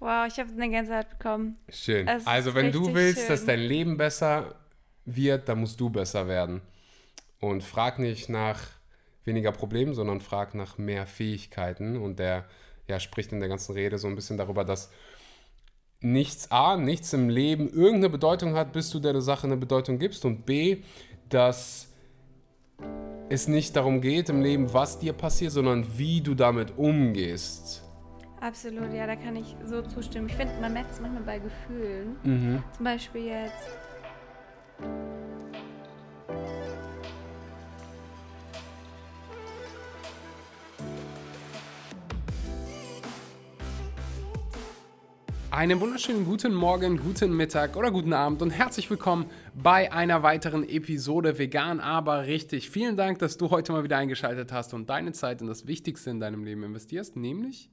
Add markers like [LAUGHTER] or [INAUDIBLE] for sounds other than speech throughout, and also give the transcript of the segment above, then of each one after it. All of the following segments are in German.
Wow, ich habe eine Gänsehaut bekommen. Schön. Es Also wenn du willst, schön. dass dein Leben besser wird, dann musst du besser werden. Und frag nicht nach weniger Problemen, sondern frag nach mehr Fähigkeiten. Und der ja, spricht in der ganzen Rede so ein bisschen darüber, dass nichts A, nichts im Leben irgendeine Bedeutung hat, bis du der Sache eine Bedeutung gibst. Und B, dass es nicht darum geht im Leben, was dir passiert, sondern wie du damit umgehst. Absolut, ja, da kann ich so zustimmen. Ich finde, man merkt es manchmal bei Gefühlen. Mhm. Zum Beispiel jetzt. Einen wunderschönen guten Morgen, guten Mittag oder guten Abend und herzlich willkommen bei einer weiteren Episode Vegan, aber richtig. Vielen Dank, dass du heute mal wieder eingeschaltet hast und deine Zeit in das Wichtigste in deinem Leben investierst, nämlich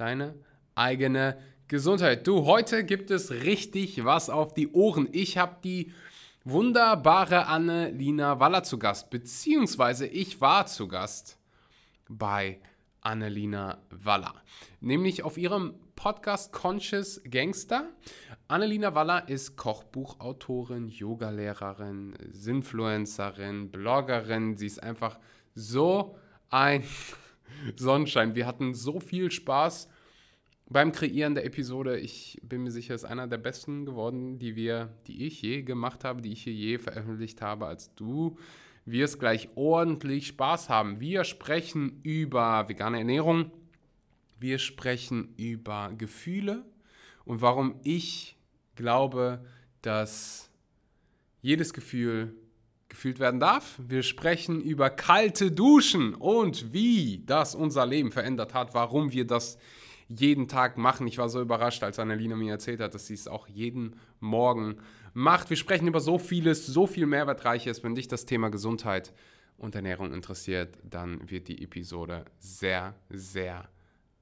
deine eigene Gesundheit. Du, heute gibt es richtig was auf die Ohren. Ich habe die wunderbare Annelina Waller zu Gast, beziehungsweise ich war zu Gast bei Annelina Waller. Nämlich auf ihrem Podcast Conscious Gangster. Annelina Waller ist Kochbuchautorin, Yogalehrerin, Sinfluencerin, Bloggerin. Sie ist einfach so ein [LAUGHS] Sonnenschein. Wir hatten so viel Spaß beim Kreieren der Episode. Ich bin mir sicher, ist einer der besten geworden, die wir, die ich je gemacht habe, die ich hier je veröffentlicht habe, als du wirst gleich ordentlich Spaß haben. Wir sprechen über vegane Ernährung, wir sprechen über Gefühle und warum ich glaube, dass jedes Gefühl gefühlt werden darf. Wir sprechen über kalte Duschen und wie das unser Leben verändert hat, warum wir das jeden Tag machen. Ich war so überrascht, als Annalena mir erzählt hat, dass sie es auch jeden Morgen macht. Wir sprechen über so vieles, so viel Mehrwertreiches. Wenn dich das Thema Gesundheit und Ernährung interessiert, dann wird die Episode sehr, sehr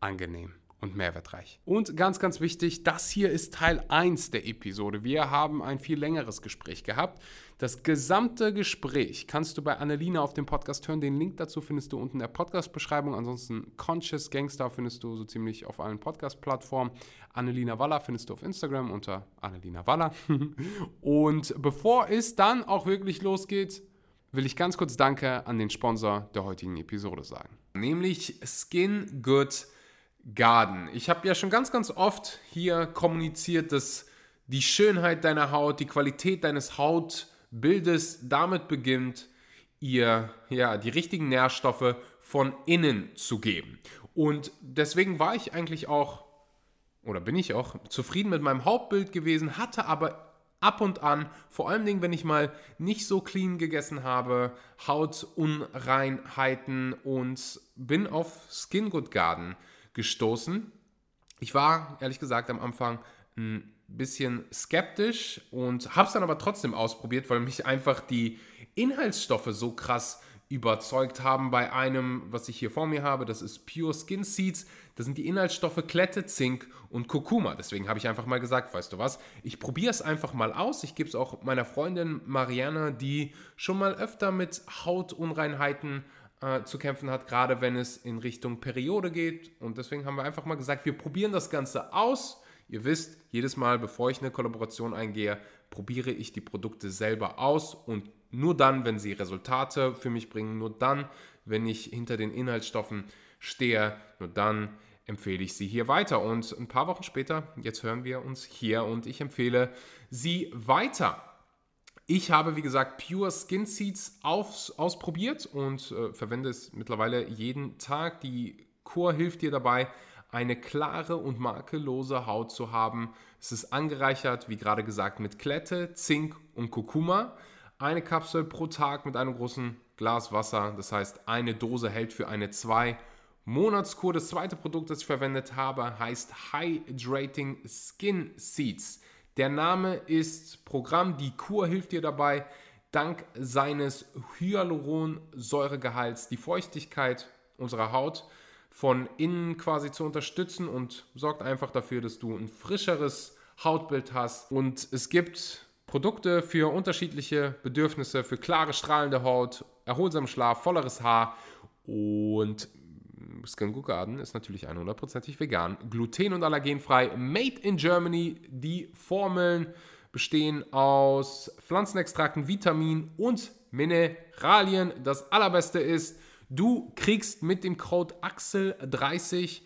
angenehm und mehrwertreich. Und ganz, ganz wichtig, das hier ist Teil 1 der Episode. Wir haben ein viel längeres Gespräch gehabt. Das gesamte Gespräch kannst du bei Annelina auf dem Podcast hören. Den Link dazu findest du unten in der Podcast-Beschreibung. Ansonsten Conscious Gangster findest du so ziemlich auf allen Podcast-Plattformen. Annelina Waller findest du auf Instagram unter Annelina Waller. [LAUGHS] Und bevor es dann auch wirklich losgeht, will ich ganz kurz Danke an den Sponsor der heutigen Episode sagen. Nämlich Skin Good Garden. Ich habe ja schon ganz, ganz oft hier kommuniziert, dass die Schönheit deiner Haut, die Qualität deines Hautbildes damit beginnt, ihr ja die richtigen Nährstoffe von innen zu geben. Und deswegen war ich eigentlich auch oder bin ich auch zufrieden mit meinem Hauptbild gewesen, hatte aber ab und an, vor allem Dingen, wenn ich mal nicht so clean gegessen habe, Hautunreinheiten und bin auf Skin Good Garden gestoßen. Ich war ehrlich gesagt am Anfang ein bisschen skeptisch und habe es dann aber trotzdem ausprobiert, weil mich einfach die Inhaltsstoffe so krass überzeugt haben bei einem, was ich hier vor mir habe. Das ist Pure Skin Seeds. Das sind die Inhaltsstoffe Klette, Zink und Kurkuma. Deswegen habe ich einfach mal gesagt, weißt du was, ich probiere es einfach mal aus. Ich gebe es auch meiner Freundin Mariana, die schon mal öfter mit Hautunreinheiten äh, zu kämpfen hat, gerade wenn es in Richtung Periode geht. Und deswegen haben wir einfach mal gesagt, wir probieren das Ganze aus. Ihr wisst, jedes Mal, bevor ich eine Kollaboration eingehe, probiere ich die Produkte selber aus und nur dann, wenn sie Resultate für mich bringen, nur dann, wenn ich hinter den Inhaltsstoffen stehe, nur dann empfehle ich sie hier weiter. Und ein paar Wochen später, jetzt hören wir uns hier und ich empfehle sie weiter. Ich habe, wie gesagt, Pure Skin Seeds aus, ausprobiert und äh, verwende es mittlerweile jeden Tag. Die Kur hilft dir dabei, eine klare und makellose Haut zu haben. Es ist angereichert, wie gerade gesagt, mit Klette, Zink und Kurkuma. Eine Kapsel pro Tag mit einem großen Glas Wasser. Das heißt, eine Dose hält für eine zwei Monatskur. Das zweite Produkt, das ich verwendet habe, heißt Hydrating Skin Seeds. Der Name ist Programm. Die Kur hilft dir dabei, dank seines Hyaluronsäuregehalts die Feuchtigkeit unserer Haut von innen quasi zu unterstützen und sorgt einfach dafür, dass du ein frischeres Hautbild hast. Und es gibt Produkte für unterschiedliche Bedürfnisse, für klare, strahlende Haut, erholsamen Schlaf, volleres Haar und Skin Good Garden ist natürlich 100%ig vegan, gluten- und allergenfrei, made in Germany. Die Formeln bestehen aus Pflanzenextrakten, Vitaminen und Mineralien. Das allerbeste ist, du kriegst mit dem Code AXEL30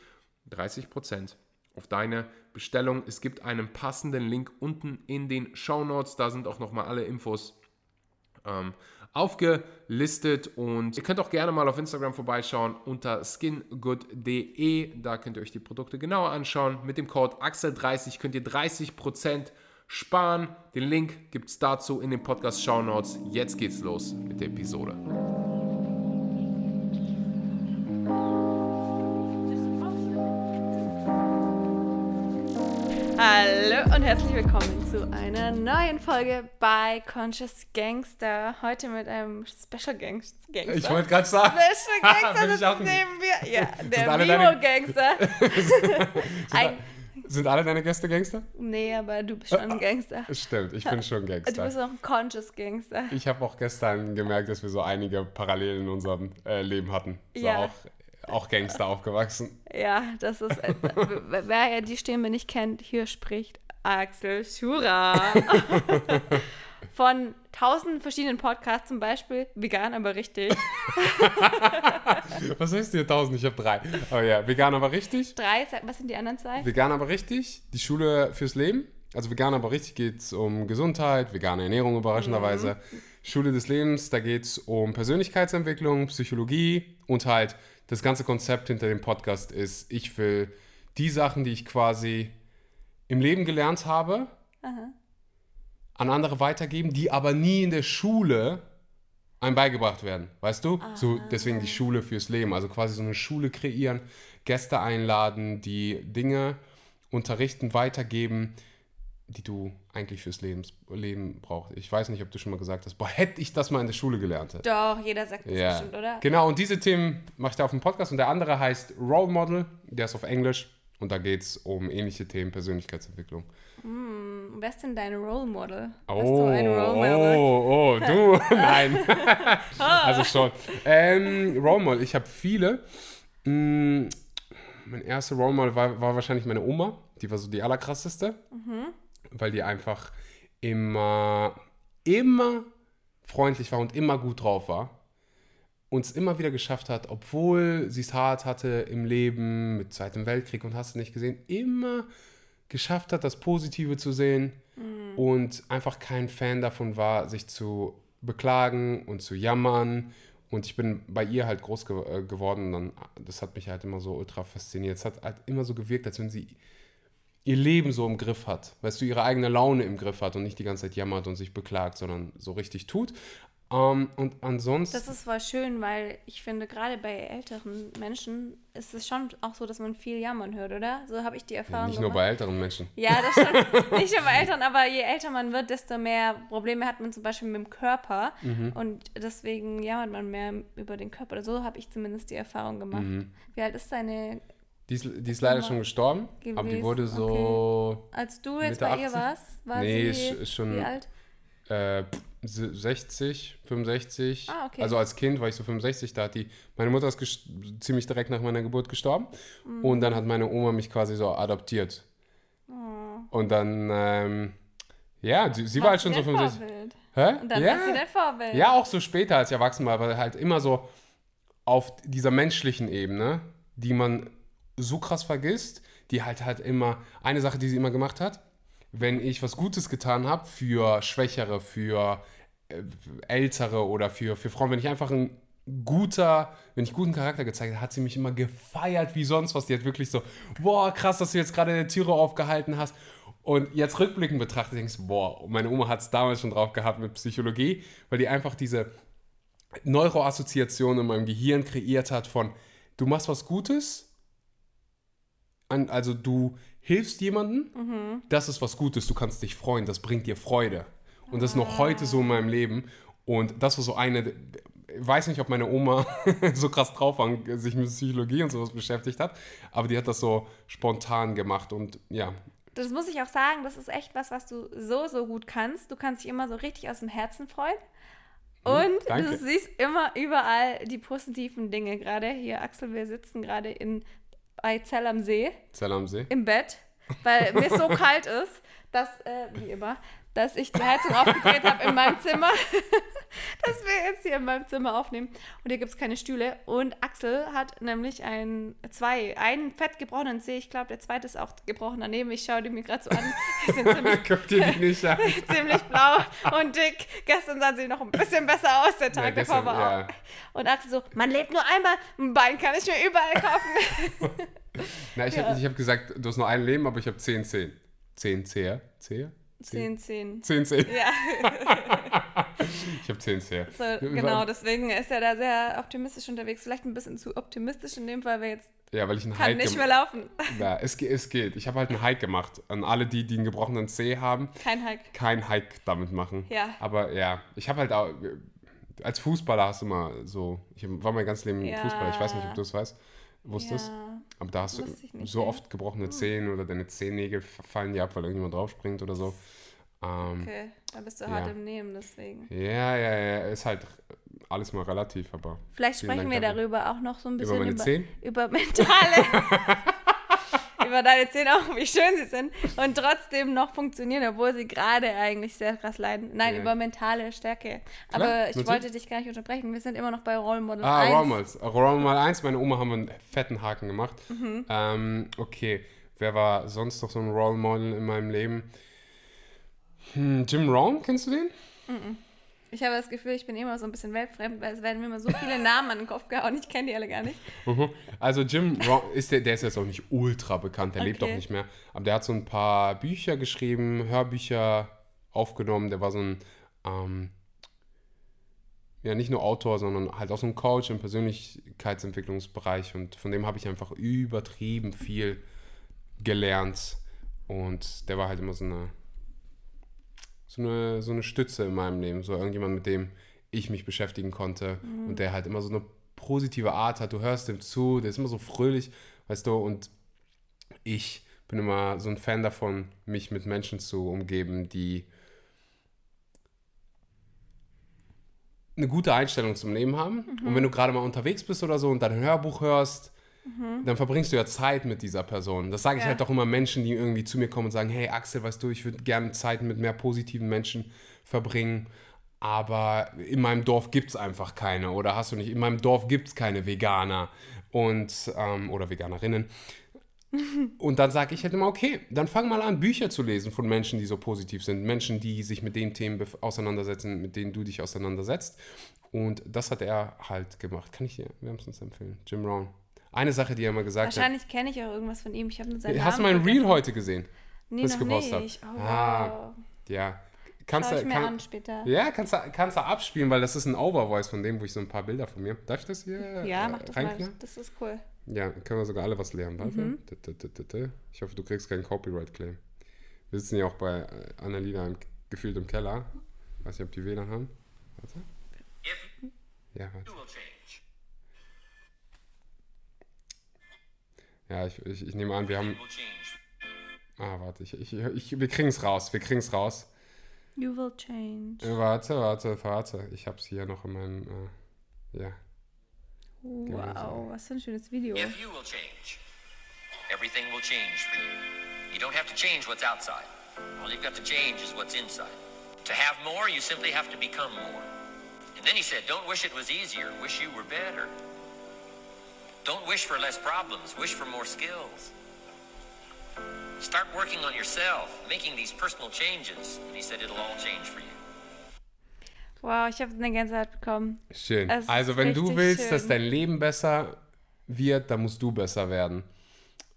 30% auf deine Bestellung. Es gibt einen passenden Link unten in den Show Notes. Da sind auch nochmal alle Infos ähm, aufgelistet und ihr könnt auch gerne mal auf Instagram vorbeischauen unter skingood.de. Da könnt ihr euch die Produkte genauer anschauen. Mit dem Code AXEL30 könnt ihr 30% sparen. Den Link gibt es dazu in den Podcast Show Notes. Jetzt geht's los mit der Episode. Hallo und herzlich willkommen zu einer neuen Folge bei Conscious Gangster. Heute mit einem Special Gangs Gangster. Ich wollte gerade sagen. Special [LAUGHS] Gangster, das neben mir. Ja, der alle deine- Mimo-Gangster. [LAUGHS] Ein, Sind alle deine Gäste Gangster? nee, aber du bist schon ein Gangster. Stimmt, ich bin schon Du bist Gangster. auch ein Conscious Gangster. Ich habe auch gestern gemerkt, dass wir so einige Parallelen in unserem äh, Leben hatten. So Ja. auch, auch Gangster aufgewachsen. Ja, das ist. äh, wer ja die Stimme nicht kennt, hier spricht Axel Schura. Von tausend verschiedenen Podcasts, zum Beispiel Vegan, aber richtig. [LAUGHS] Was heißt hier 1000? Ich habe drei. Oh ja, vegan aber richtig. Drei, was sind die anderen zwei? Vegan aber richtig. Die Schule fürs Leben. Also vegan aber richtig geht es um Gesundheit, vegane Ernährung überraschenderweise. Schule des Lebens, da geht es um Persönlichkeitsentwicklung, Psychologie und halt das ganze Konzept hinter dem Podcast ist, ich will die Sachen, die ich quasi im Leben gelernt habe, an andere weitergeben, die aber nie in der Schule einem beigebracht werden, weißt du? So deswegen die Schule fürs Leben, also quasi so eine Schule kreieren, Gäste einladen, die Dinge unterrichten, weitergeben, die du eigentlich fürs Lebens, Leben brauchst. Ich weiß nicht, ob du schon mal gesagt hast, boah, hätte ich das mal in der Schule gelernt. hätte. Doch, jeder sagt das Ja, bestimmt, oder? genau. Und diese Themen mache ich da auf dem Podcast. Und der andere heißt Role Model. Der ist auf Englisch. Und da geht es um ähnliche Themen, Persönlichkeitsentwicklung. Hm, Wer ist denn dein Role Model? Oh, Role Model? oh, oh, du. [LAUGHS] Nein. also schon. Ähm, Role Model. Ich habe viele. Mm, mein erster Role Model war, war wahrscheinlich meine Oma. Die war so die allerkrasseste. Weil die einfach immer, immer freundlich war und immer gut drauf war. Uns immer wieder geschafft hat, obwohl sie es hart hatte im Leben, mit Zweitem Weltkrieg und hast du nicht gesehen, immer geschafft hat, das Positive zu sehen und einfach kein Fan davon war, sich zu beklagen und zu jammern. Und ich bin bei ihr halt groß ge äh, geworden. Und dann, das hat mich halt immer so ultra fasziniert. Es hat halt immer so gewirkt, als wenn sie ihr Leben so im Griff hat. Weißt du, ihre eigene Laune im Griff hat und nicht die ganze Zeit jammert und sich beklagt, sondern so richtig tut. Ähm, und ansonsten. Das ist voll schön, weil ich finde, gerade bei älteren Menschen ist es schon auch so, dass man viel jammern hört, oder? So habe ich die Erfahrung nicht nur gemacht. bei älteren Menschen. Ja, das stimmt. [LAUGHS] Nicht nur bei Eltern, aber je älter man wird, desto mehr Probleme hat man zum Beispiel mit dem Körper. Mhm. Und deswegen jammert man mehr über den Körper. So habe ich zumindest die Erfahrung gemacht. Mhm. Wie alt ist deine, Die ist, die ist leider schon gestorben, aber die Gewesen, wurde so als du jetzt Mitte bei ihr 80? warst? War Nee, sie ist- schon- wie alt? äh, 60, 65. Ah, okay. Also als Kind war ich so 65, da hat die, meine Mutter ist ziemlich direkt nach meiner Geburt gestorben Mhm. und dann hat meine Oma mich quasi so adoptiert. Oh. Und dann, ähm, ja, sie, sie war halt schon so 65. Vorbild. Hä? Und dann ja. war sie dein Vorbild. Ja, auch so später als ich erwachsen war, aber halt immer so auf dieser menschlichen Ebene, die man so krass vergisst, die halt halt immer, eine Sache, die sie immer gemacht hat, wenn ich was Gutes getan habe für Schwächere, für äh, Ältere oder für, für Frauen, wenn ich einfach ein guter, wenn ich guten Charakter gezeigt habe, hat sie mich immer gefeiert wie sonst was. Die hat wirklich so, boah, krass, dass du jetzt gerade die Türe aufgehalten hast. Und jetzt rückblickend betrachtet denkst du, boah, meine Oma hat es damals schon drauf gehabt mit Psychologie, weil die einfach diese Neuroassoziation in meinem Gehirn kreiert hat von, du machst was Gutes, an, also du hilfst jemandem, das ist was Gutes, du kannst dich freuen, das bringt dir Freude. Und das ist noch heute so in meinem Leben. Und das war so eine, ich weiß nicht, ob meine Oma [LAUGHS] so krass drauf war, sich mit Psychologie und sowas beschäftigt hat, aber die hat das so spontan gemacht und ja, Das muss ich auch sagen, das ist echt was, was du so, so gut kannst. Du kannst dich immer so richtig aus dem Herzen freuen. Und danke. du siehst immer überall die positiven Dinge. Gerade hier, Axel, wir sitzen gerade in bei Zell am See Zell am See. im Bett, weil mir so [LAUGHS] kalt ist, dass, äh, wie immer, dass ich die Heizung aufgedreht habe in meinem Zimmer, [LAUGHS] dass wir jetzt hier in meinem Zimmer aufnehmen. Und hier gibt es keine Stühle. Und Axel hat nämlich ein, zwei, einen fett gebrochenen Zeh. Ich glaube, der zweite ist auch gebrochen daneben. Ich schaue die mir gerade so an. Die sind [LAUGHS] ziemlich, Guck dir die nicht an. [LAUGHS] ziemlich blau und dick. Gestern sahen sie noch ein bisschen besser aus, der Tag Ja, davor war ja. auch. Und Axel so, man lebt nur einmal, ein Bein kann ich mir überall kaufen. Na, ich Ja. habe hab gesagt, du hast nur ein Leben, aber ich habe zehn Zehen. Zehn Zeher? Zeher? Zehn, zehn. Zehn Zehen. Ja. [LAUGHS] Ich habe zehn Zeher. So, genau, deswegen ist er da sehr optimistisch unterwegs. Vielleicht ein bisschen zu optimistisch in dem Fall, weil jetzt Ja, weil ich einen kann Hike nicht mehr laufen. Ja, es, es geht. Ich habe halt einen Hike gemacht. An alle, die, die einen gebrochenen Zeh haben, Kein Hike. kein Hike damit machen. Ja. Aber ja, ich habe halt auch, als Fußballer hast du immer so, ich war mein ganzes Leben Ja. Fußballer, ich weiß nicht, ob du das weißt, wusstest, Ja. aber da hast du so nee. oft gebrochene Zehen oder deine Zehennägel fallen dir ab, weil irgendjemand draufspringt oder so. Ähm, Okay, da bist du hart Ja. im Nehmen, deswegen. Ja, ja, ja, ist halt alles mal relativ, aber Vielleicht sprechen Dank wir darüber auch noch so ein bisschen über meine über, Zehen. [LAUGHS] über mentale. [LAUGHS] über deine Zähne auch, [LAUGHS] wie schön sie sind und trotzdem noch funktionieren, obwohl sie gerade eigentlich sehr krass leiden. Nein, Ja. über mentale Stärke. Klar, Aber ich natürlich. wollte dich gar nicht unterbrechen. Wir sind immer noch bei Role Model Ah, 1. Role Models. Role Model 1, meine Oma haben einen fetten Haken gemacht. Mhm. Ähm, okay, wer war sonst noch so ein Role Model in meinem Leben? Hm, Jim Rohn, kennst du den? Ich habe das Gefühl, ich bin immer so ein bisschen weltfremd, weil es werden mir immer so viele [LAUGHS] Namen an den Kopf gehauen. Ich kenne die alle gar nicht. Mhm. Also Jim Rohn, ist der, der ist jetzt auch nicht ultra bekannt, der lebt auch Okay. nicht mehr. Aber der hat so ein paar Bücher geschrieben, Hörbücher aufgenommen. Der war so ein, ähm, ja, nicht nur Autor, sondern halt auch so ein Coach im Persönlichkeitsentwicklungsbereich. Und von dem habe ich einfach übertrieben viel gelernt. Und der war halt immer so eine, so eine, so eine Stütze in meinem Leben. So irgendjemand, mit dem ich mich beschäftigen konnte. Und der halt immer so eine positive Art hat. Du hörst ihm zu, der ist immer so fröhlich, weißt du. Und ich bin immer so ein Fan davon, mich mit Menschen zu umgeben, die eine gute Einstellung zum Leben haben. Und wenn du gerade mal unterwegs bist oder so und dein Hörbuch hörst, dann verbringst du ja Zeit mit dieser Person. Das sage ich Ja. halt auch immer Menschen, die irgendwie zu mir kommen und sagen, hey Axel, weißt du, ich würde gerne Zeit mit mehr positiven Menschen verbringen, aber in meinem Dorf gibt es einfach keine. Oder hast du nicht, in meinem Dorf gibt es keine Veganer und ähm, oder Veganerinnen. [LAUGHS] Und dann sage ich halt immer, okay, dann fang mal an, Bücher zu lesen von Menschen, die so positiv sind. Menschen, die sich mit den Themen auseinandersetzen, mit denen du dich auseinandersetzt. Und das hat er halt gemacht. Kann ich dir wärmstens empfehlen. Jim Rohn. Eine Sache, die er mal gesagt Wahrscheinlich kenne ich auch irgendwas von ihm. Ich habe nur seinen hat. Hast du Namen mein Reel heute gesehen? Nee, das noch gepostet hab? nicht. Oh, Ah, wow. Ja. Kannst Schau du, ich mir kann, an später. ja, kannst du, kannst du abspielen, weil das ist ein Overvoice von dem, wo ich so ein paar Bilder von mir. Darf ich das hier Ja, äh, mach das mal. Das ist cool. Ja, können wir sogar alle was lernen. Warte. Mhm. Ich hoffe, du kriegst keinen Copyright-Claim. Wir sitzen ja auch bei äh, Annalena im, gefühlt im Keller. Weiß nicht, ob die WLAN haben. Warte. If Ja, warte. you will change. Ja, ich, ich, ich nehme an, wir haben. Will change. Ah, warte. Ich, ich, ich, wir kriegen es raus. Wir kriegen es raus. You will change. Äh, Warte, warte, warte. Ich hab's hier noch in meinem. Äh, ja. Wow, was für ein schönes Video. If you will change, everything will change for you. You don't have to change what's outside. All you've got to change is what's inside. To have more, you simply have to become more. And then he said, Don't wish it was easier, wish you were better. Don't wish for less problems, wish for more skills. Start working on yourself, making these personal changes. And he said, It'll all change for you. Wow, ich habe eine Gänsehaut bekommen. Schön. Es Also, wenn du willst, schön. dass dein Leben besser wird, dann musst du besser werden.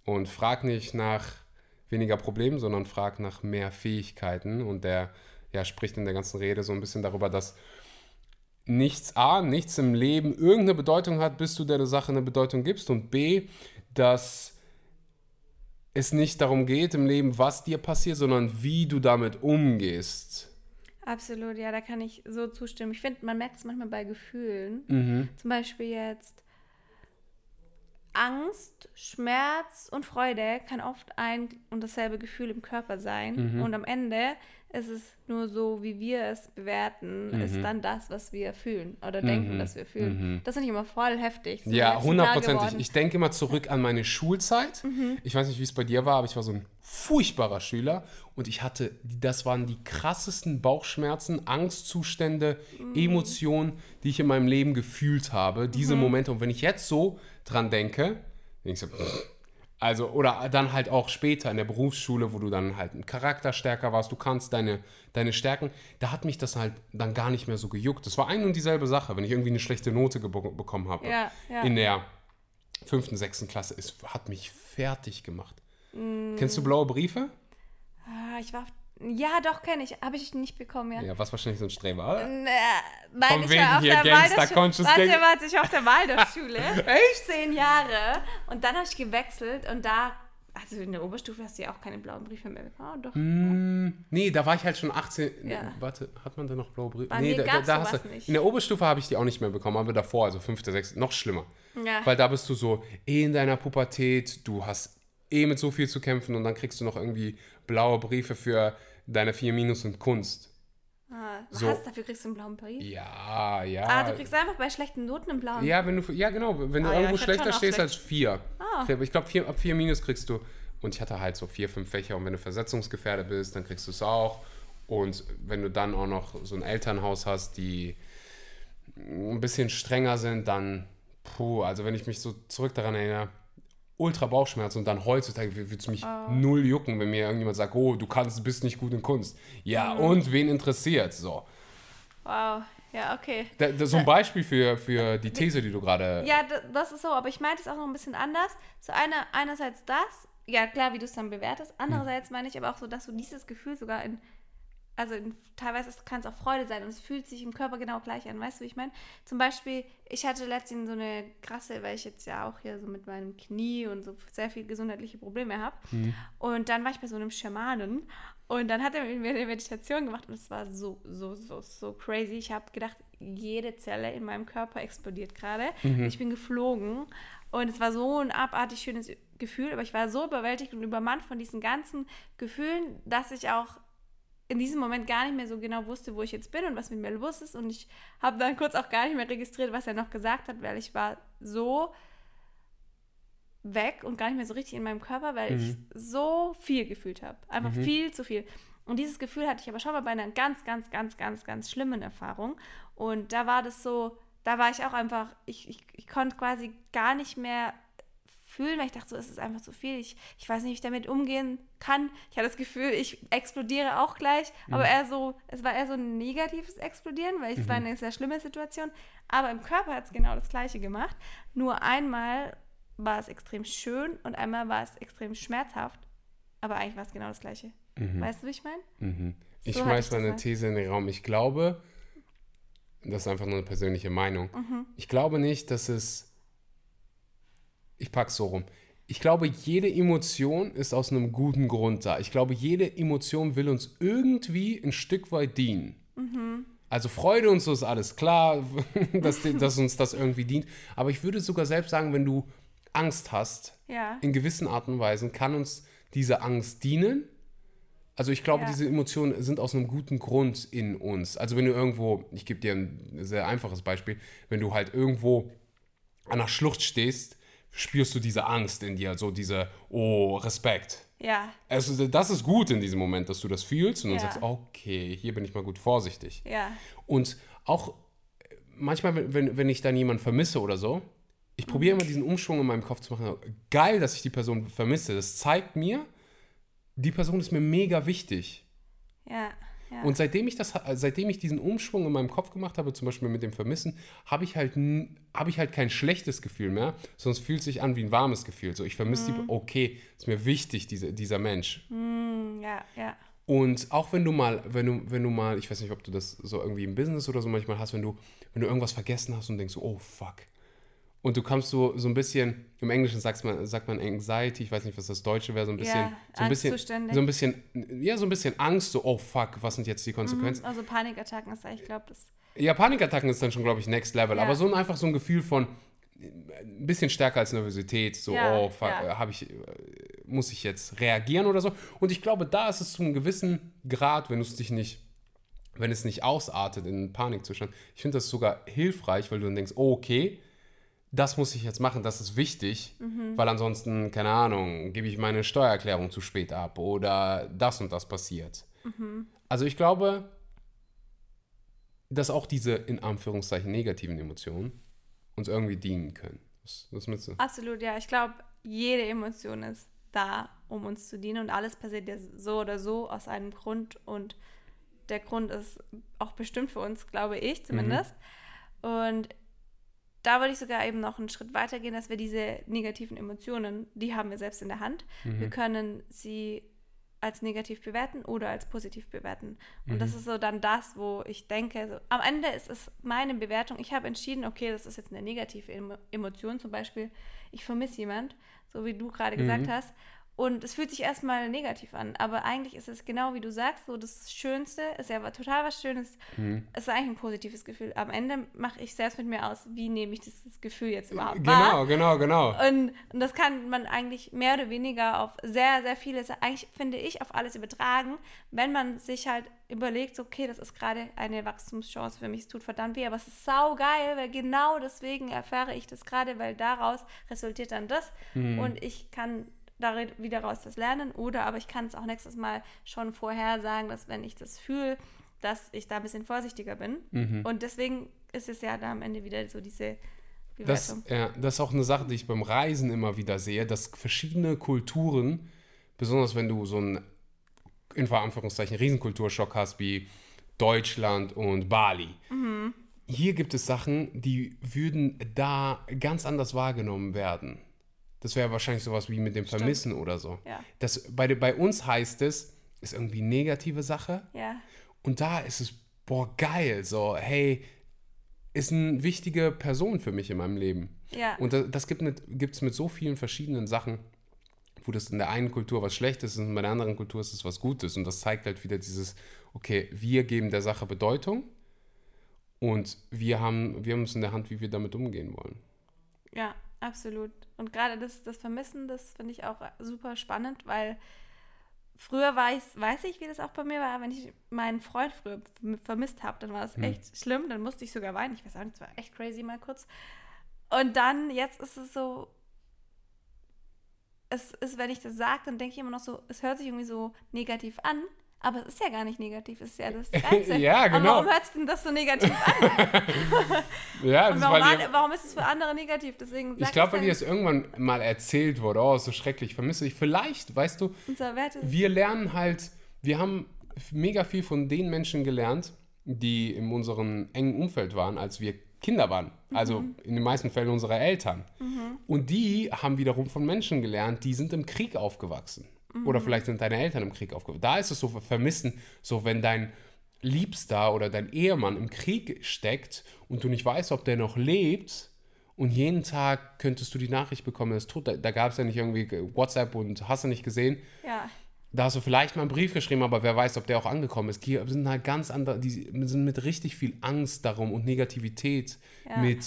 Und frag nicht nach weniger Problemen, sondern frag nach mehr Fähigkeiten. Und der ja, spricht in der ganzen Rede so ein bisschen darüber, dass nichts A, nichts im Leben irgendeine Bedeutung hat, bis du der Sache eine Bedeutung gibst. Und B, dass es nicht darum geht im Leben, was dir passiert, sondern wie du damit umgehst. Absolut, ja, da kann ich so zustimmen. Ich finde, man merkt es manchmal bei Gefühlen. Mhm. Zum Beispiel jetzt Angst, Schmerz und Freude kann oft ein und dasselbe Gefühl im Körper sein. Mhm. Und am Ende es ist nur so, wie wir es bewerten, Mhm. ist dann das, was wir fühlen oder denken, dass wir fühlen. Das finde ich immer voll heftig. So Ja, hundertprozentig. Ich denke immer zurück an meine Schulzeit. Ich weiß nicht, wie es bei dir war, aber ich war so ein furchtbarer Schüler und ich hatte, das waren die krassesten Bauchschmerzen, Angstzustände, Emotionen, die ich in meinem Leben gefühlt habe. Diese Momente. Und wenn ich jetzt so dran denke, denke ich so, pff. Also, oder dann halt auch später in der Berufsschule, wo du dann halt ein Charakter stärker warst, du kannst deine, deine Stärken, da hat mich das halt dann gar nicht mehr so gejuckt. Das war ein und dieselbe Sache, wenn ich irgendwie eine schlechte Note bekommen habe Ja, ja. in der fünften, sechsten Klasse. Es hat mich fertig gemacht. Mm. Kennst du blaue Briefe? Ah, ich war. Ja, doch, kenne ich. Habe ich nicht bekommen, ja. Ja, was wahrscheinlich so ein Streber. Äh, Nein, Von ich war auf der Waldorfschule. Warte, warte, ich war auf der [LAUGHS] Waldorfschule. Echt? Zehn Jahre. Und dann habe ich gewechselt und da, also in der Oberstufe hast du ja auch keine blauen Briefe mehr bekommen. Oh, doch. Hm. Nee, da war ich halt schon 18. Nee, Ja. warte, hat man da noch blaue Briefe? Bei mir da, da, da hast du, nicht. In der Oberstufe habe ich die auch nicht mehr bekommen, aber davor, also fünfte, sechste, noch schlimmer. Ja. Weil da bist du so eh in deiner Pubertät, du hast eh mit so viel zu kämpfen und dann kriegst du noch irgendwie blaue Briefe für deine 4 Minus in Kunst. Ah, so- Was? Dafür kriegst du einen blauen Brief? Ja, ja. Ah, du kriegst einfach bei schlechten Noten einen blauen. Ja, wenn du, ja genau, wenn du Ah, ja, irgendwo hab schlechter stehst schlecht- als vier. Ah. Ich glaube, vier, ab vier Minus kriegst du, und ich hatte halt so vier, fünf Fächer, und wenn du versetzungsgefährdet bist, dann kriegst du es auch. Und wenn du dann auch noch so ein Elternhaus hast, die ein bisschen strenger sind, dann, puh, also wenn ich mich so zurück daran erinnere, ultra Bauchschmerzen und dann heutzutage würde es mich Ah. null jucken, wenn mir irgendjemand sagt, oh, du kannst, bist nicht gut in Kunst. Ja, und wen interessiert so? Wow. Ja, okay. Da, da, so ein Beispiel für, für die These, die du gerade Ja, das ist so, aber ich meinte es auch noch ein bisschen anders. So einer, einerseits das, ja klar, wie du es dann bewertest. Andererseits meine ich aber auch so, dass du dieses Gefühl sogar in, also teilweise kann es auch Freude sein und es fühlt sich im Körper genau gleich an. Weißt du, wie ich meine? Zum Beispiel, ich hatte letztens so eine krasse, weil ich jetzt ja auch hier so mit meinem Knie und so sehr viele gesundheitliche Probleme habe. Und dann war ich bei so einem Schamanen und dann hat er mit mir eine Meditation gemacht und es war so, so, so, so crazy. Ich habe gedacht, jede Zelle in meinem Körper explodiert gerade. Ich bin geflogen und es war so ein abartig schönes Gefühl, aber ich war so überwältigt und übermannt von diesen ganzen Gefühlen, dass ich auch in diesem Moment gar nicht mehr so genau wusste, wo ich jetzt bin und was mit mir los ist. Und ich habe dann kurz auch gar nicht mehr registriert, was er noch gesagt hat, weil ich war so weg und gar nicht mehr so richtig in meinem Körper, weil ich so viel gefühlt habe. Einfach viel zu viel. Und dieses Gefühl hatte ich aber schon mal bei einer ganz, ganz, ganz, ganz, ganz schlimmen Erfahrung. Und da war das so, da war ich auch einfach, ich, ich, ich konnte quasi gar nicht mehr fühlen, weil ich dachte so, es ist einfach zu viel. Ich, ich weiß nicht, wie ich damit umgehen kann. Ich hatte das Gefühl, ich explodiere auch gleich. Aber eher so, es war eher so ein negatives Explodieren, weil es war eine sehr schlimme Situation. Aber im Körper hat es genau das Gleiche gemacht. Nur einmal war es extrem schön und einmal war es extrem schmerzhaft. Aber eigentlich war es genau das Gleiche. Weißt du, wie ich meine? Mhm. Ich So schmeiß mal eine. These in den Raum. Ich glaube, das ist einfach nur eine persönliche Meinung. Mhm. Ich glaube nicht, dass es. Ich pack's so rum. Ich glaube, jede Emotion ist aus einem guten Grund da. Ich glaube, jede Emotion will uns irgendwie ein Stück weit dienen. Mhm. Also Freude und so ist alles klar, [LAUGHS] dass, dass uns das irgendwie dient. Aber ich würde sogar selbst sagen, wenn du Angst hast, Ja. in gewissen Arten und Weisen kann uns diese Angst dienen. Also ich glaube, Ja. diese Emotionen sind aus einem guten Grund in uns. Also wenn du irgendwo, ich gebe dir ein sehr einfaches Beispiel, wenn du halt irgendwo an einer Schlucht stehst, spürst du diese Angst in dir, so diese, oh, Respekt. Ja. Also das ist gut in diesem Moment, dass du das fühlst und dann Ja. sagst, okay, hier bin ich mal gut vorsichtig. Ja. Und auch äh, manchmal, wenn- wenn, wenn ich dann jemanden vermisse oder so, ich probiere immer diesen Umschwung in meinem Kopf zu machen. Geil, dass ich die Person vermisse. Das zeigt mir, die Person ist mir mega wichtig. Ja. Ja. Und seitdem ich das, seitdem ich diesen Umschwung in meinem Kopf gemacht habe, zum Beispiel mit dem Vermissen, habe ich halt, habe ich halt kein schlechtes Gefühl mehr, es fühlt sich an wie ein warmes Gefühl. So, ich vermisse die, okay, ist mir wichtig, diese, dieser Mensch. ja, ja. Und auch wenn du mal, wenn du, wenn du mal, ich weiß nicht, ob du das so irgendwie im Business oder so manchmal hast, wenn du, wenn du irgendwas vergessen hast und denkst, so, oh fuck. Und du kommst so, so ein bisschen, im Englischen sagt man, sagt man Anxiety, ich weiß nicht, was das Deutsche wäre, so ein bisschen, Ja, so ein bisschen, so ein bisschen, ja, so ein bisschen Angst, so, oh fuck, was sind jetzt die Konsequenzen? Also Panikattacken ist, ich glaube, das. Ja, Panikattacken ist dann schon, glaube ich, next level, Ja. aber so ein, einfach so ein Gefühl von, ein bisschen stärker als Nervosität, so, Ja, oh fuck, habe ich, muss ich jetzt reagieren oder so. Und ich glaube, da ist es zu einem gewissen Grad, wenn du es dich nicht, wenn es nicht ausartet in einen Panikzustand. Ich finde das sogar hilfreich, weil du dann denkst, oh, okay, das muss ich jetzt machen, das ist wichtig, weil ansonsten, keine Ahnung, gebe ich meine Steuererklärung zu spät ab oder das und das passiert. Also ich glaube, dass auch diese in Anführungszeichen negativen Emotionen uns irgendwie dienen können. Was, was meinst du? Absolut, ja. Ich glaube, jede Emotion ist da, um uns zu dienen und alles passiert ja so oder so aus einem Grund und der Grund ist auch bestimmt für uns, glaube ich zumindest. Und da würde ich sogar eben noch einen Schritt weiter gehen, dass wir diese negativen Emotionen, die haben wir selbst in der Hand. Wir können sie als negativ bewerten oder als positiv bewerten. Und das ist so dann das, wo ich denke, so, am Ende ist es meine Bewertung. Ich habe entschieden, okay, das ist jetzt eine negative Emo Emotion, zum Beispiel, ich vermisse jemand, so wie du gerade gesagt hast. Und es fühlt sich erstmal negativ an, aber eigentlich ist es genau wie du sagst, so das Schönste ist ja total was Schönes. Es ist eigentlich ein positives Gefühl. Am Ende mache ich selbst mit mir aus, wie nehme ich dieses Gefühl jetzt überhaupt wahr. Genau, genau, genau. Und, und das kann man eigentlich mehr oder weniger auf sehr, sehr vieles, eigentlich finde ich, auf alles übertragen, wenn man sich halt überlegt, so, okay, das ist gerade eine Wachstumschance für mich, es tut verdammt weh, aber es ist saugeil, weil genau deswegen erfahre ich das gerade, weil daraus resultiert dann das und ich kann darin wieder raus was lernen oder aber ich kann es auch nächstes Mal schon vorher sagen, dass wenn ich das fühle, dass ich da ein bisschen vorsichtiger bin und deswegen ist es ja da am Ende wieder so diese Das, Bewertung. ja, das ist auch eine Sache, die ich beim Reisen immer wieder sehe, dass verschiedene Kulturen, besonders wenn du so einen, in Anführungszeichen, Riesenkulturschock hast wie Deutschland und Bali. Hier gibt es Sachen, die würden da ganz anders wahrgenommen werden. Das wäre wahrscheinlich sowas wie mit dem Vermissen oder so. Ja. Das, bei, bei uns heißt es, ist irgendwie negative Sache. ja. Und da ist es, boah, geil, so, hey, ist eine wichtige Person für mich in meinem Leben. Ja. Und das, das gibt es mit so vielen verschiedenen Sachen, wo das in der einen Kultur was Schlechtes ist und bei der anderen Kultur ist es was Gutes. Und das zeigt halt wieder dieses, okay, wir geben der Sache Bedeutung und wir haben, wir haben es in der Hand, wie wir damit umgehen wollen. Ja, absolut. Und gerade das, das Vermissen, das finde ich auch super spannend, weil früher war ich, weiß ich, wie das auch bei mir war, wenn ich meinen Freund früher verm- vermisst habe, dann war das echt schlimm, dann musste ich sogar weinen. Ich weiß auch nicht, es war echt crazy mal kurz. Und dann, jetzt ist es so, es ist, wenn ich das sage, dann denke ich immer noch so, es hört sich irgendwie so negativ an, aber es ist ja gar nicht negativ, es ist ja das [LAUGHS] Geilste. Ja, Aber genau. warum hört sich denn das so negativ an? [LAUGHS] [LAUGHS] Ja, das warum, war- warum ist es für andere negativ? Deswegen ich glaube, es weil dann. dir das irgendwann mal erzählt wurde, oh, ist so schrecklich, vermisse ich. Vielleicht, weißt du, wir lernen halt, wir haben mega viel von den Menschen gelernt, die in unserem engen Umfeld waren, als wir Kinder waren. Also in den meisten Fällen unsere Eltern. Und die haben wiederum von Menschen gelernt, die sind im Krieg aufgewachsen. Oder vielleicht sind deine Eltern im Krieg aufgewachsen. Da ist es so vermissen, so wenn dein Liebster oder dein Ehemann im Krieg steckt und du nicht weißt, ob der noch lebt. Und jeden Tag könntest du die Nachricht bekommen, er ist tot. Da, da gab es ja nicht irgendwie WhatsApp und hast du nicht gesehen ja, da hast du vielleicht mal einen Brief geschrieben, aber wer weiß, ob der auch angekommen ist. Die sind halt ganz andere, die sind mit richtig viel Angst darum und Negativität Ja. mit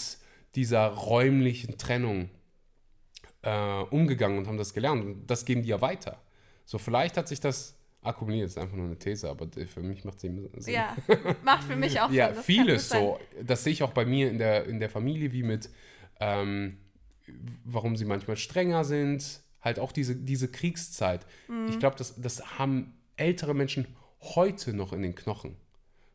dieser räumlichen Trennung äh, umgegangen und haben das gelernt. Und das geben die ja weiter. So, vielleicht hat sich das akkumuliert, das ist einfach nur eine These, aber für mich macht sie Sinn. ja, [LAUGHS] macht für mich auch Ja, Sinn. Kann vieles so. Das sehe ich auch bei mir in der, in der Familie, wie mit, ähm, warum sie manchmal strenger sind. Halt auch diese, diese Kriegszeit. Mhm. Ich glaube, das, das haben ältere Menschen heute noch in den Knochen.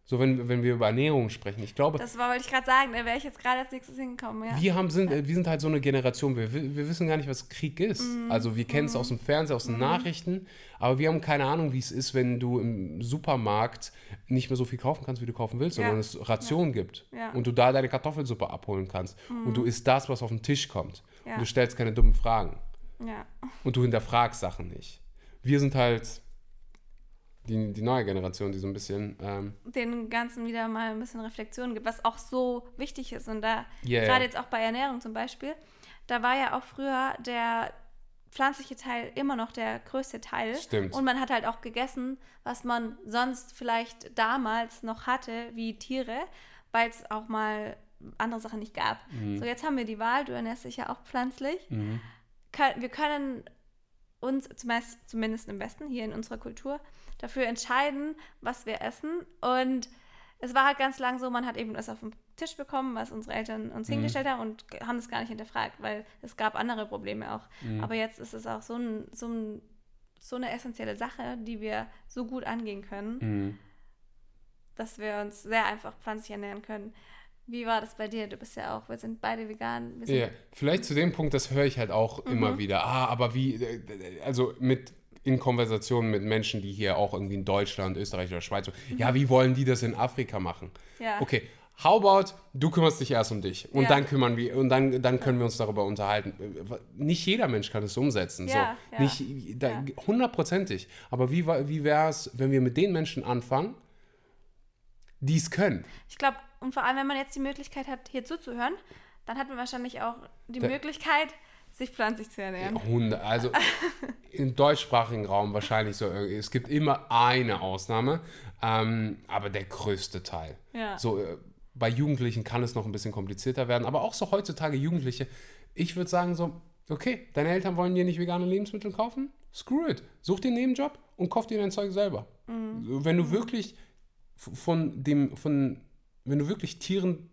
So, wenn, wenn wir über Ernährung sprechen. Ich glaube, Das war, wollte ich gerade sagen, da wäre ich jetzt gerade als nächstes hingekommen. Ja. wir, haben, sind, wir sind halt so eine Generation, wir, wir wissen gar nicht, was Krieg ist. Mhm. Also wir kennen es aus dem Fernsehen, aus den Nachrichten, aber wir haben keine Ahnung, wie es ist, wenn du im Supermarkt nicht mehr so viel kaufen kannst, wie du kaufen willst, Ja. sondern es Rationen gibt. Mhm. und du da deine Kartoffelsuppe abholen kannst und du isst das, was auf den Tisch kommt und du stellst keine dummen Fragen ja. und du hinterfragst Sachen nicht. Wir sind halt die, die neue Generation, die so ein bisschen ähm, Den Ganzen wieder mal ein bisschen Reflexion gibt, was auch so wichtig ist. Und da, Ja, gerade jetzt auch bei Ernährung zum Beispiel, da war ja auch früher der pflanzliche Teil immer noch der größte Teil. Stimmt. Und man hat halt auch gegessen, was man sonst vielleicht damals noch hatte, wie Tiere, weil es auch mal andere Sachen nicht gab. Mhm. So, jetzt haben wir die Wahl, du ernährst dich ja auch pflanzlich. Kö- Wir können uns, zumeist, zumindest im Westen, hier in unserer Kultur, dafür entscheiden, was wir essen. Und es war halt ganz lang so, man hat eben das auf den Tisch bekommen, was unsere Eltern uns Mhm. hingestellt haben und haben das gar nicht hinterfragt, weil es gab andere Probleme auch. Mhm. Aber jetzt ist es auch so, ein, so, ein, so eine essentielle Sache, die wir so gut angehen können, Mhm. dass wir uns sehr einfach pflanzlich ernähren können. Wie war das bei dir? Du bist ja auch, wir sind beide vegan. Ja, vielleicht zu dem Punkt, das höre ich halt auch Mhm. immer wieder. Ah, aber wie, äh, also mit in Konversationen mit Menschen, die hier auch irgendwie in Deutschland, Österreich oder Schweiz, so, ja, wie wollen die das in Afrika machen? Mhm. Ja. Okay, how about, du kümmerst dich erst um dich und Ja. dann kümmern wir und dann, dann können wir uns darüber unterhalten. Nicht jeder Mensch kann es umsetzen, Ja, so. ja. Nicht da, hundertprozentig. Aber wie, wie wäre es, wenn wir mit den Menschen anfangen, die es können? Ich glaube, und vor allem, wenn man jetzt die Möglichkeit hat, hier zuzuhören, dann hat man wahrscheinlich auch die Da- Möglichkeit, sich pflanzlich zu ernähren. Hunde, also [LAUGHS] im deutschsprachigen Raum wahrscheinlich so. irgendwie. Es gibt immer eine Ausnahme, ähm, aber der größte Teil. Ja. So, äh, bei Jugendlichen kann es noch ein bisschen komplizierter werden, aber auch so heutzutage Jugendliche. Ich würde sagen so, okay, deine Eltern wollen dir nicht vegane Lebensmittel kaufen? Screw it. Such dir einen Nebenjob und kauf dir dein Zeug selber. So, Wenn du wirklich f- von dem, von, wenn du wirklich Tieren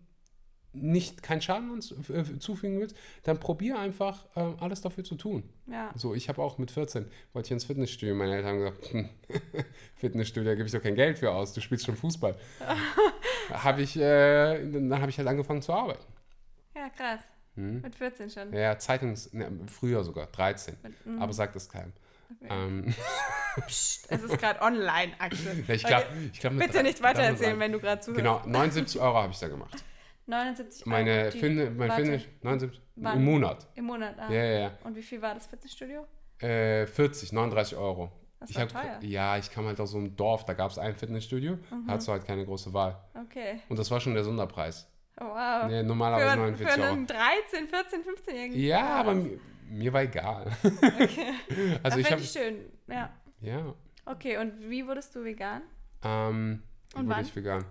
nicht keinen Schaden uns, äh, zufügen willst, dann probier einfach äh, alles dafür zu tun. Ja. So, ich habe auch mit 14 wollte ich ins Fitnessstudio. Meine Eltern haben gesagt, hm, [LAUGHS] Fitnessstudio, da gebe ich doch kein Geld für aus. Du spielst schon Fußball. [LAUGHS] habe ich, äh, dann habe ich halt angefangen zu arbeiten. Ja, krass. Hm? Mit 14 schon. Ja, Zeitungs, ne, früher sogar, 13. mhm. Aber sagt es keinem. Ähm, Es ist gerade online, Axel. [LAUGHS] ich glaube, ich glaub, Bitte drei- nicht weitererzählen, wenn du gerade zuhörst. Genau, [LAUGHS] 79 Euro habe ich da gemacht. 79 Euro. Meine Finde, mein Finish, 79 Wann? im Monat. Im Monat, ah. Ja, ja, ja. Und wie viel war das Fitnessstudio? Äh, 40, 39 Euro. Das ich war hab, teuer. Ja, ich kam halt aus so einem Dorf, da gab es ein Fitnessstudio, Mhm. da hattest du halt keine große Wahl. Okay. Und das war schon der Sonderpreis. Oh, wow. Nee, normalerweise für, 49 für Euro. einen 13, 14, 15-Jährigen. Ja, aber mir, war egal. Okay. [LAUGHS] also das ich finde habe, ich schön. Ja. ja, Okay, und wie wurdest du vegan? ähm, wie Und wurde wann? ich vegan?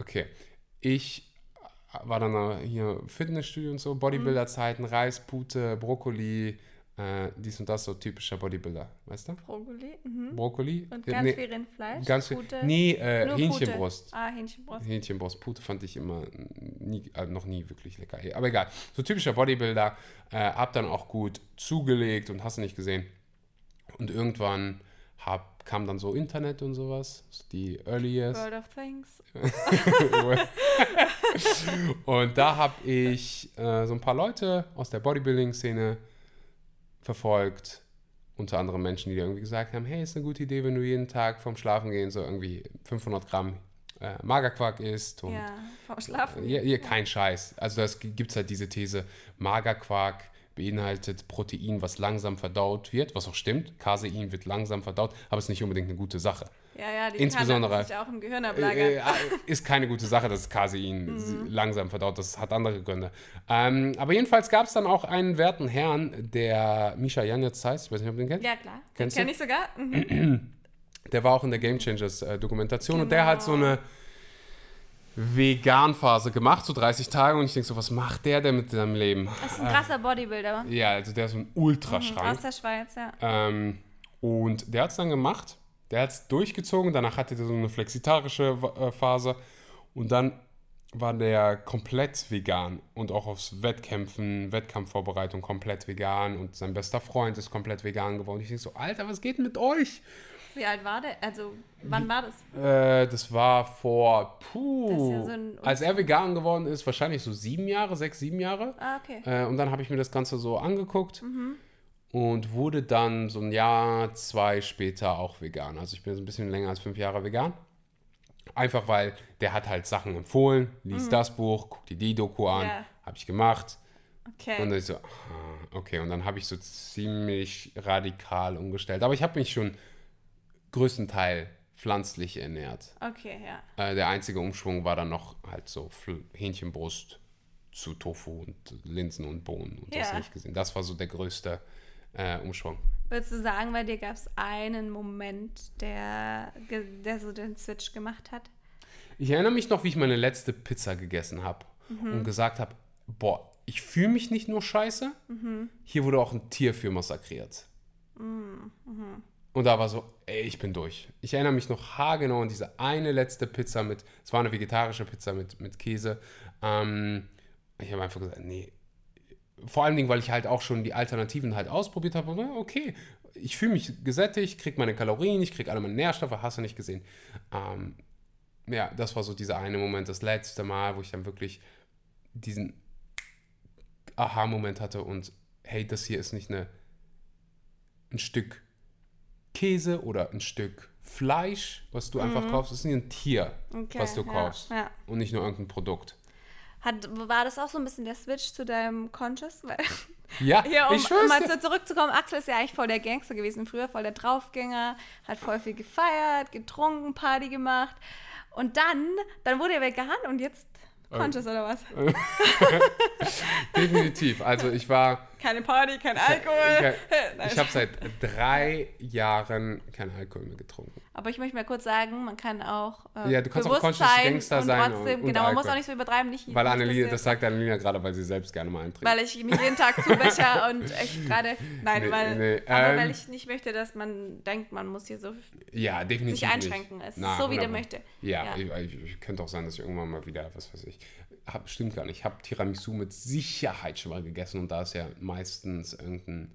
Okay, ich war dann hier Fitnessstudio und so, Bodybuilder-Zeiten, Reis, Pute, Brokkoli, äh, dies und das, so typischer Bodybuilder, weißt du? Brokkoli mhm. Brokkoli. und ganz nee, viel Rindfleisch. Ganz viel. Pute. Nee, äh, Hähnchenbrust. Pute. Ah, Hähnchenbrust. Hähnchenbrust, Pute fand ich immer nie, äh, noch nie wirklich lecker. Aber egal. So typischer Bodybuilder. Äh, hab dann auch gut zugelegt und hast du nicht gesehen. Und irgendwann hab, kam dann so Internet und sowas. Die Early Years. World of Things. [LAUGHS] und da habe ich äh, so ein paar Leute aus der Bodybuilding-Szene verfolgt. Unter anderem Menschen, die irgendwie gesagt haben, hey, ist eine gute Idee, wenn du jeden Tag vorm Schlafen gehen so irgendwie 500 Gramm äh, Magerquark isst. Und Ja, vom Schlafen. Ja, ja, kein Scheiß. Also das gibt es halt diese These, Magerquark beinhaltet Protein, was langsam verdaut wird, was auch stimmt. Casein wird langsam verdaut, aber ist nicht unbedingt eine gute Sache. Ja, ja, die Insbesondere- kann sich auch im Gehirn Äh, ablagern. äh, ist keine gute Sache, dass Casein sie- langsam verdaut, das hat andere Gründe. Ähm, aber jedenfalls gab es dann auch einen werten Herrn, der Misha Janetz heißt, ich weiß nicht, ob du den kennst. ja, klar. Den Kennst kenne du? ich sogar. Mhm. [CLEARS THROAT] Der war auch in der Game Changers äh, Dokumentation und der hat so Genau. eine Vegan-Phase gemacht, so 30 Tage und ich denke so, was macht der denn mit seinem Leben? Das ist ein krasser Bodybuilder. Ja, also der ist so ein Aus Ultraschrank. der Schweiz, ja. Ähm, und der hat es dann gemacht, der hat es durchgezogen, danach hatte er so eine flexitarische äh, Phase und dann war der komplett vegan und auch aufs Wettkämpfen, Wettkampfvorbereitung komplett vegan und sein bester Freund ist komplett vegan geworden. Ich denke so, Alter, was geht denn mit euch? Wie alt war der? Also, wann war das? Äh, das war vor, puh, ja so als er vegan geworden ist, wahrscheinlich so sieben Jahre, sechs, sieben Jahre. Ah, okay. Äh, und dann habe ich mir das Ganze so angeguckt und wurde dann so ein Jahr, zwei später auch vegan. Also ich bin so ein bisschen länger als fünf Jahre vegan. Einfach weil der hat halt Sachen empfohlen, lies das Buch, guck dir die Doku an, Ja. habe ich gemacht. Okay. Und dann ich so, ah, okay, und dann habe ich so ziemlich radikal umgestellt. Aber ich habe mich schon größtenteils pflanzlich ernährt. Okay, ja. Äh, der einzige Umschwung war dann noch halt so Hähnchenbrust zu Tofu und Linsen und Bohnen und das Ja. nicht gesehen. Das war so der größte äh, Umschwung. Würdest du sagen, bei dir gab es einen Moment, der, der so den Switch gemacht hat? Ich erinnere mich noch, wie ich meine letzte Pizza gegessen habe und gesagt habe, boah, ich fühle mich nicht nur scheiße, hier wurde auch ein Tier für massakriert. Und da war so, ey, ich bin durch. Ich erinnere mich noch haargenau an diese eine letzte Pizza mit, es war eine vegetarische Pizza mit, mit Käse. Ähm, ich habe einfach gesagt, nee. Vor allen Dingen, weil ich halt auch schon die Alternativen halt ausprobiert habe. Okay, ich fühle mich gesättigt, kriege meine Kalorien, ich kriege alle meine Nährstoffe, hast du nicht gesehen. Ähm, ja, das war so dieser eine Moment, das letzte Mal, wo ich dann wirklich diesen Aha-Moment hatte und hey, das hier ist nicht eine, ein Stück Käse oder ein Stück Fleisch, was du einfach kaufst, das ist ein Tier, Mhm. Okay, was du ja, kaufst ja. und nicht nur irgendein Produkt. Hat, war das auch so ein bisschen der Switch zu deinem Conscious? Weil, [LAUGHS] Ja, hier, um ich schwör's mal so zurückzukommen, Axel ist ja eigentlich voll der Gangster gewesen früher, voll der Draufgänger, hat voll viel gefeiert, getrunken, Party gemacht. Und dann, dann wurde er vegan und jetzt Äh. Conscious oder was? [LAUGHS] Definitiv. Also ich war, Keine Party, kein Alkohol. [LAUGHS] ich, ich habe seit drei Jahren keinen Alkohol mehr getrunken. Aber ich möchte mal kurz sagen, man kann auch äh, Ja, du kannst auch bewusst conscious sein Gangster und sein trotzdem, und- und genau, man muss auch nicht so übertreiben, nicht Weil Annelina, das sagt Annelina gerade, weil sie selbst gerne mal eintrinkt. weil ich mich jeden Tag zubecher und echt gerade, nein, Nee, weil, nee, aber ähm, weil ich nicht möchte, dass man denkt, man muss hier so Ja, definitiv. sich einschränken. Nicht. Es ist Na, so, wie der 100%. möchte. Ja, Ja. Ich, ich, ich könnte auch sein, dass ich irgendwann mal wieder, was weiß ich, hab, stimmt gar nicht. Ich habe Tiramisu mit Sicherheit schon mal gegessen und da ist ja meistens irgendein.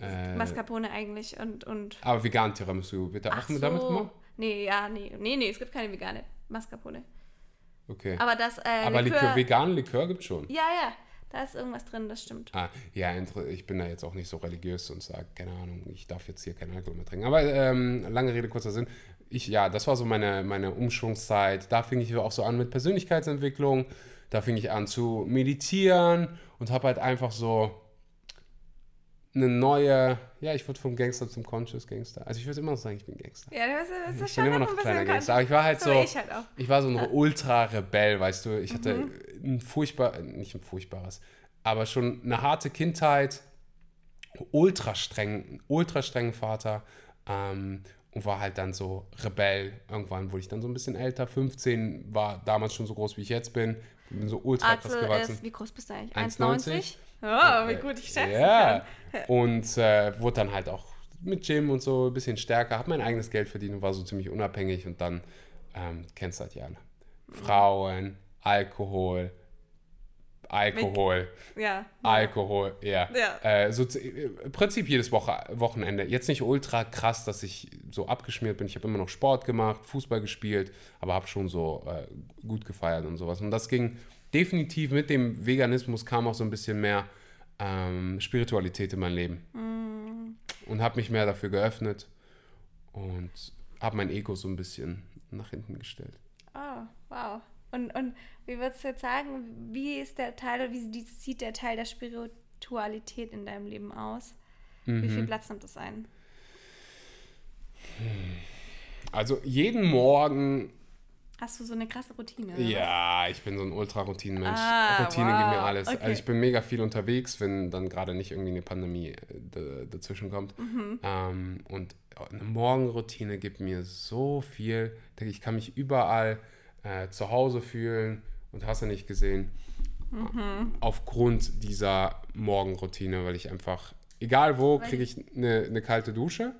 Äh, Mascarpone eigentlich und, und aber vegan Tiramisu, wird da auch mit damit gemacht? Nee, ja, nee, nee, nee, es gibt keine vegane Mascarpone. Okay. Aber das äh, Aber Likör, veganen Likör gibt schon. Ja, ja, da ist irgendwas drin, das stimmt. Ah, ja, ich bin da jetzt auch nicht so religiös und sage, keine Ahnung, ich darf jetzt hier keinen Alkohol mehr trinken. Aber ähm, lange Rede, kurzer Sinn. Ich, ja, das war so meine, meine Umschwungszeit. Da fing ich auch so an mit Persönlichkeitsentwicklung. Da fing ich an zu meditieren und habe halt einfach so eine neue, ja, ich wurde vom Gangster zum Conscious Gangster. Also ich würde immer noch sagen, ich bin Gangster. Ja, das ist, das ist Ich schon bin immer noch ein ein kleiner Gangster. Aber ich war halt so so, ich halt ich war so ein Ultra-Rebell, weißt du. Ich hatte Mhm. ein furchtbar, nicht ein furchtbares, aber schon eine harte Kindheit, ultra streng, ultra strengen Vater ähm, und war halt dann so Rebell. Irgendwann wurde ich dann so ein bisschen älter, 15, war damals schon so groß, wie ich jetzt bin. Bin so ultra krass gewachsen. ist, wie groß bist du eigentlich? 1,90? 1,90? Oh, wie gut ich schätzen Ja. kann. Und äh, wurde dann halt auch mit Gym und so ein bisschen stärker, habe mein eigenes Geld verdient und war so ziemlich unabhängig und dann ähm, kennst du halt ja. ne? Frauen, Alkohol, Alkohol, Ja. Alkohol, ja. Ja. Äh, so, im Prinzip jedes Woche, Wochenende. Jetzt nicht ultra krass, dass ich so abgeschmiert bin. Ich habe immer noch Sport gemacht, Fußball gespielt, aber habe schon so äh, gut gefeiert und sowas. Und das ging definitiv mit dem Veganismus kam auch so ein bisschen mehr ähm, Spiritualität in mein Leben. Und habe mich mehr dafür geöffnet und habe mein Ego so ein bisschen nach hinten gestellt. Oh, wow. Und, und wie würdest du jetzt sagen, wie ist der Teil, wie sieht der Teil der Spiritualität in deinem Leben aus? Wie Mhm. viel Platz nimmt das ein? Also jeden Morgen Hast du so eine krasse Routine? oder Ja, ich bin so ein Ultra-Routinen-Mensch. Ah, Routine wow. gibt mir alles. Okay. Also ich bin mega viel unterwegs, wenn dann gerade nicht irgendwie eine Pandemie äh, da- dazwischen kommt. Mhm. Ähm, und eine Morgenroutine gibt mir so viel. Ich kann mich überall äh, zu Hause fühlen und hast du nicht gesehen. Mhm. Aufgrund dieser Morgenroutine, weil ich einfach, egal wo, kriege ich eine, eine kalte Dusche.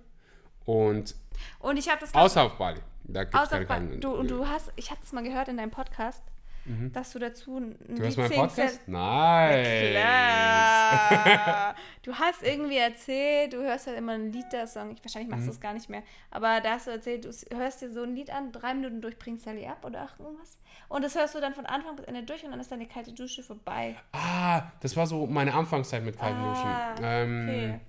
Und? Und ich habe das außer auf Bali. Da gibt es Außer keine kalten du, und du hast, ich habe es mal gehört in deinem Podcast, dass du dazu ein Mhm. Du hast meinen Podcast? Nein. Klar. Du hast irgendwie erzählt, du hörst halt immer ein Lied der Song. Ich, wahrscheinlich Mhm. machst du es gar nicht mehr. Aber da hast du erzählt, du hörst dir so ein Lied an, drei Minuten durch, bringt Sally ab oder ach, irgendwas. Und das hörst du dann von Anfang bis Ende durch und dann ist deine kalte Dusche vorbei. Ah, das war so meine Anfangszeit mit kalten Ah, Duschen. Ähm, okay.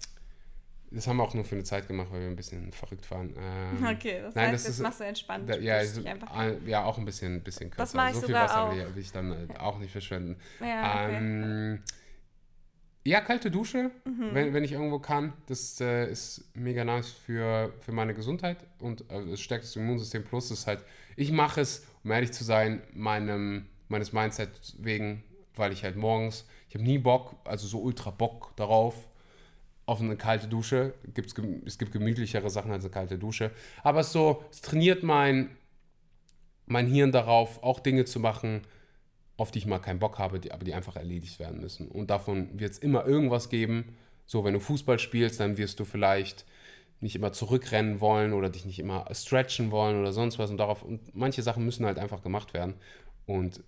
Das haben wir auch nur für eine Zeit gemacht, weil wir ein bisschen verrückt waren. Ähm, Okay, das nein, heißt, das jetzt ist- machst du entspannt. Da, ja, äh, ja, auch ein bisschen, bisschen kürzer. Das mach ich so viel sogar Wasser auch. will ich- will ich dann äh, auch nicht verschwenden. Ja, okay. ähm, ja, kalte Dusche, Mhm. wenn, wenn ich irgendwo kann. Das äh, ist mega nice für, für meine Gesundheit und äh, es stärkt das Immunsystem. Plus ist halt, ich mache es, um ehrlich zu sein, meinem, meines Mindset wegen, weil ich halt morgens, ich habe nie Bock, also so ultra Bock darauf, auf eine kalte Dusche. Gibt's, es gibt gemütlichere Sachen als eine kalte Dusche. Aber es so, es trainiert mein, mein Hirn darauf, auch Dinge zu machen, auf die ich mal keinen Bock habe, die, aber die einfach erledigt werden müssen. Und davon wird es immer irgendwas geben, So, wenn du Fußball spielst, dann wirst du vielleicht nicht immer zurückrennen wollen oder dich nicht immer stretchen wollen oder sonst was und darauf und manche Sachen müssen halt einfach gemacht werden und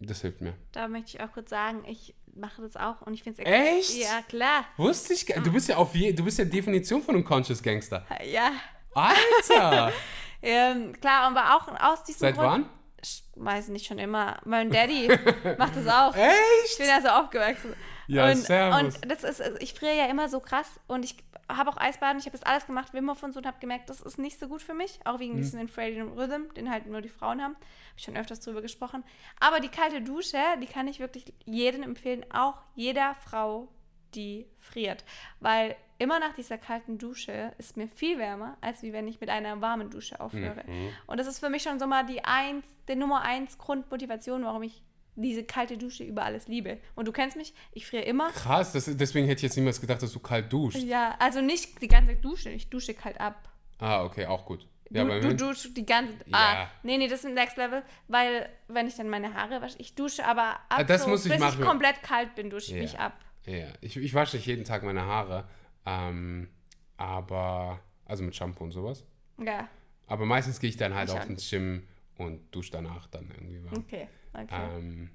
das hilft mir. Da möchte ich auch kurz sagen, ich mache das auch und ich finde es Echt? Ja, klar. Wusste ich, gar- du bist ja auf je, du bist ja Definition von einem Conscious Gangster. Ja. Alter! [LAUGHS] Ähm, klar, aber auch aus diesem Seit Grund. wann? Ich weiß nicht schon immer. Mein Daddy [LAUGHS] macht das auch. Ich Echt? bin ja so aufgewachsen. Ja, und, servus. und das ist, also ich friere ja immer so krass und ich habe auch Eisbaden, ich habe das alles gemacht, Wim Hof und so und habe gemerkt, das ist nicht so gut für mich, auch Mhm. wegen diesem Infrared Rhythm, den halt nur die Frauen haben. Habe ich schon öfters drüber gesprochen. Aber die kalte Dusche, die kann ich wirklich jedem empfehlen, auch jeder Frau, die friert. Weil immer nach dieser kalten Dusche ist mir viel wärmer, als wie wenn ich mit einer warmen Dusche aufhöre. Mhm. Und das ist für mich schon so mal die eins, die Nummer eins Grundmotivation, warum ich diese kalte Dusche über alles liebe. Und du kennst mich, ich friere immer. Krass, das, deswegen hätte ich jetzt niemals gedacht, dass du kalt duschst. Ja, also nicht die ganze Zeit duschen, ich dusche kalt ab. Ah, okay, auch gut. Ja, du, du duschst die ganze Ja. Ah, nee, nee, das ist ein Next Level, weil wenn ich dann meine Haare wasche, ich dusche aber ab, Ah, das so, muss ich bis machen. ich komplett kalt bin, dusche ich Ja. mich ab. Ja, ich, ich wasche nicht jeden Tag meine Haare, ähm, aber, also mit Shampoo und sowas. Ja, Aber meistens gehe ich dann halt Ich auf den Gym und dusche danach dann irgendwie warm. okay, okay. Ähm,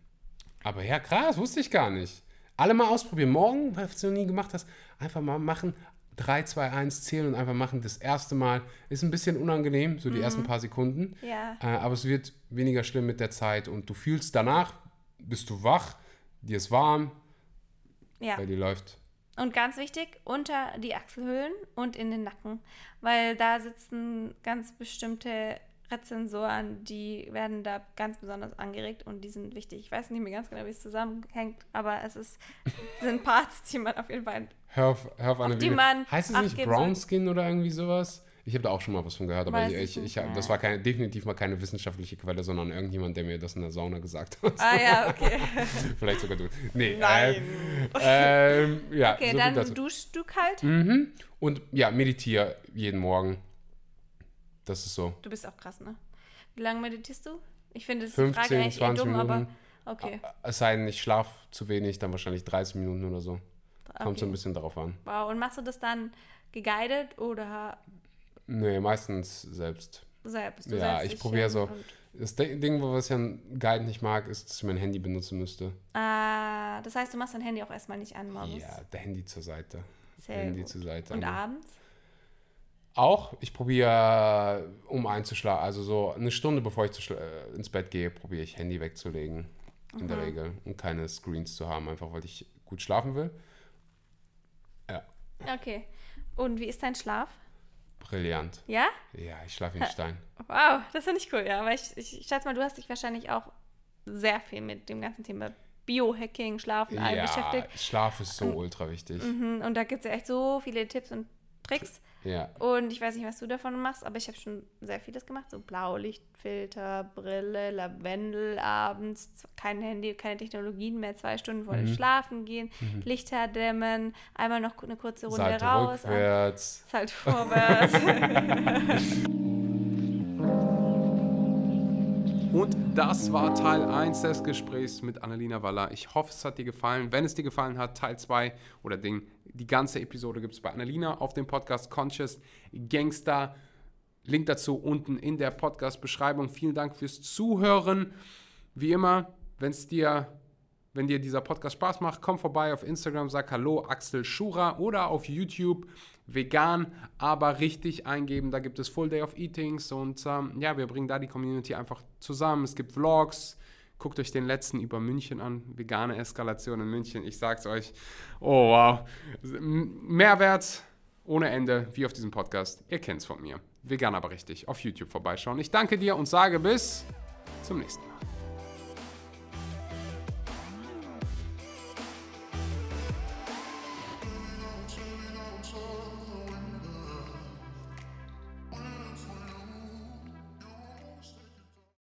aber ja, krass, wusste ich gar nicht. Alle mal ausprobieren. Morgen, falls du noch nie gemacht hast, einfach mal machen. 3, 2, 1 zählen und einfach machen. Das erste Mal ist ein bisschen unangenehm, so die ersten paar Sekunden. Ja. Äh, aber es wird weniger schlimm mit der Zeit und du fühlst danach, bist du wach, dir ist warm, ja. bei dir läuft. Und ganz wichtig, unter die Achselhöhlen und in den Nacken, weil da sitzen ganz bestimmte Rezensoren, die werden da ganz besonders angeregt und die sind wichtig. Ich weiß nicht mehr ganz genau, wie es zusammenhängt, aber es ist, sind Parts, die man auf jeden Fall. Hör auf, hör auf eine die man Heißt es nicht Brown. Skin oder irgendwie sowas? Ich habe da auch schon mal was von gehört, aber ich, ich ich, das war keine, definitiv mal keine wissenschaftliche Quelle, sondern irgendjemand, der mir das in der Sauna gesagt hat. Ah ja, okay. [LAUGHS] Vielleicht sogar du. Nee. Nein. Äh, ähm, ja, Okay, so dann duschst du kalt. Mhm. Und ja, meditiere jeden Morgen. Das ist so. Du bist auch krass, ne? Wie lange meditierst du? Ich finde, das ist 15, die Frage eigentlich eh 20 dumm, aber Minuten. okay. Es sei denn, ich schlafe zu wenig, dann wahrscheinlich 30 Minuten oder so. Kommt so ein okay. bisschen darauf an. Wow, und machst du das dann geguided oder Nee, meistens selbst. selbst? Du Ja, setzt ich probiere so. Das Ding, was ja ein Guide nicht mag, ist, dass ich mein Handy benutzen müsste. Ah, das heißt, du machst dein Handy auch erstmal nicht an morgens. Ja, der Handy zur Seite. Sehr Handy gut. zur Seite. Und einmal. abends? Auch, ich probiere, um einzuschlafen, also so eine Stunde bevor ich äh, ins Bett gehe, probiere ich Handy wegzulegen. In der Regel. Und keine Screens zu haben, einfach weil ich gut schlafen will. Ja, Okay. Und wie ist dein Schlaf? Brillant. Ja? Ja, ich schlafe wie ein Stein. Wow, das finde ich cool, ja. Weil ich, ich, ich schätze mal, du hast dich wahrscheinlich auch sehr viel mit dem ganzen Thema Biohacking, Schlafen, allem Ja, beschäftigt. Schlaf ist so ultra wichtig. Mhm, Und da gibt es ja echt so viele Tipps und Tricks. Ja. Und ich weiß nicht, was du davon machst, aber ich habe schon sehr vieles gemacht. So Blaulichtfilter, Brille, Lavendel abends, kein Handy, keine Technologien mehr, zwei Stunden vor dem Mhm. Schlafen gehen, Lichter dämmen, einmal noch eine kurze Runde Seite raus. rückwärts. Halt vorwärts. [LAUGHS] [LAUGHS] Und das war Teil 1 des Gesprächs mit Annalena Waller. Ich hoffe, es hat dir gefallen. Wenn es dir gefallen hat, Teil 2 oder den, die ganze Episode gibt es bei Annalena auf dem Podcast Conscious Gangster. Link dazu unten in der Podcast-Beschreibung. Vielen Dank fürs Zuhören. Wie immer, wenn es dir, wenn dir dieser Podcast Spaß macht, komm vorbei auf Instagram, sag Hallo Axel Schura oder auf YouTube vegan, aber richtig eingeben. Da gibt es Full Day of Eatings und ähm, ja, wir bringen da die Community einfach zusammen. Es gibt Vlogs. Guckt euch den letzten über München an. Vegane Eskalation in München. Ich sag's euch. Oh wow. Mehrwert ohne Ende, wie auf diesem Podcast. Ihr kennt's von mir. Vegan aber richtig. Auf YouTube vorbeischauen. Ich danke dir und sage bis zum nächsten Mal.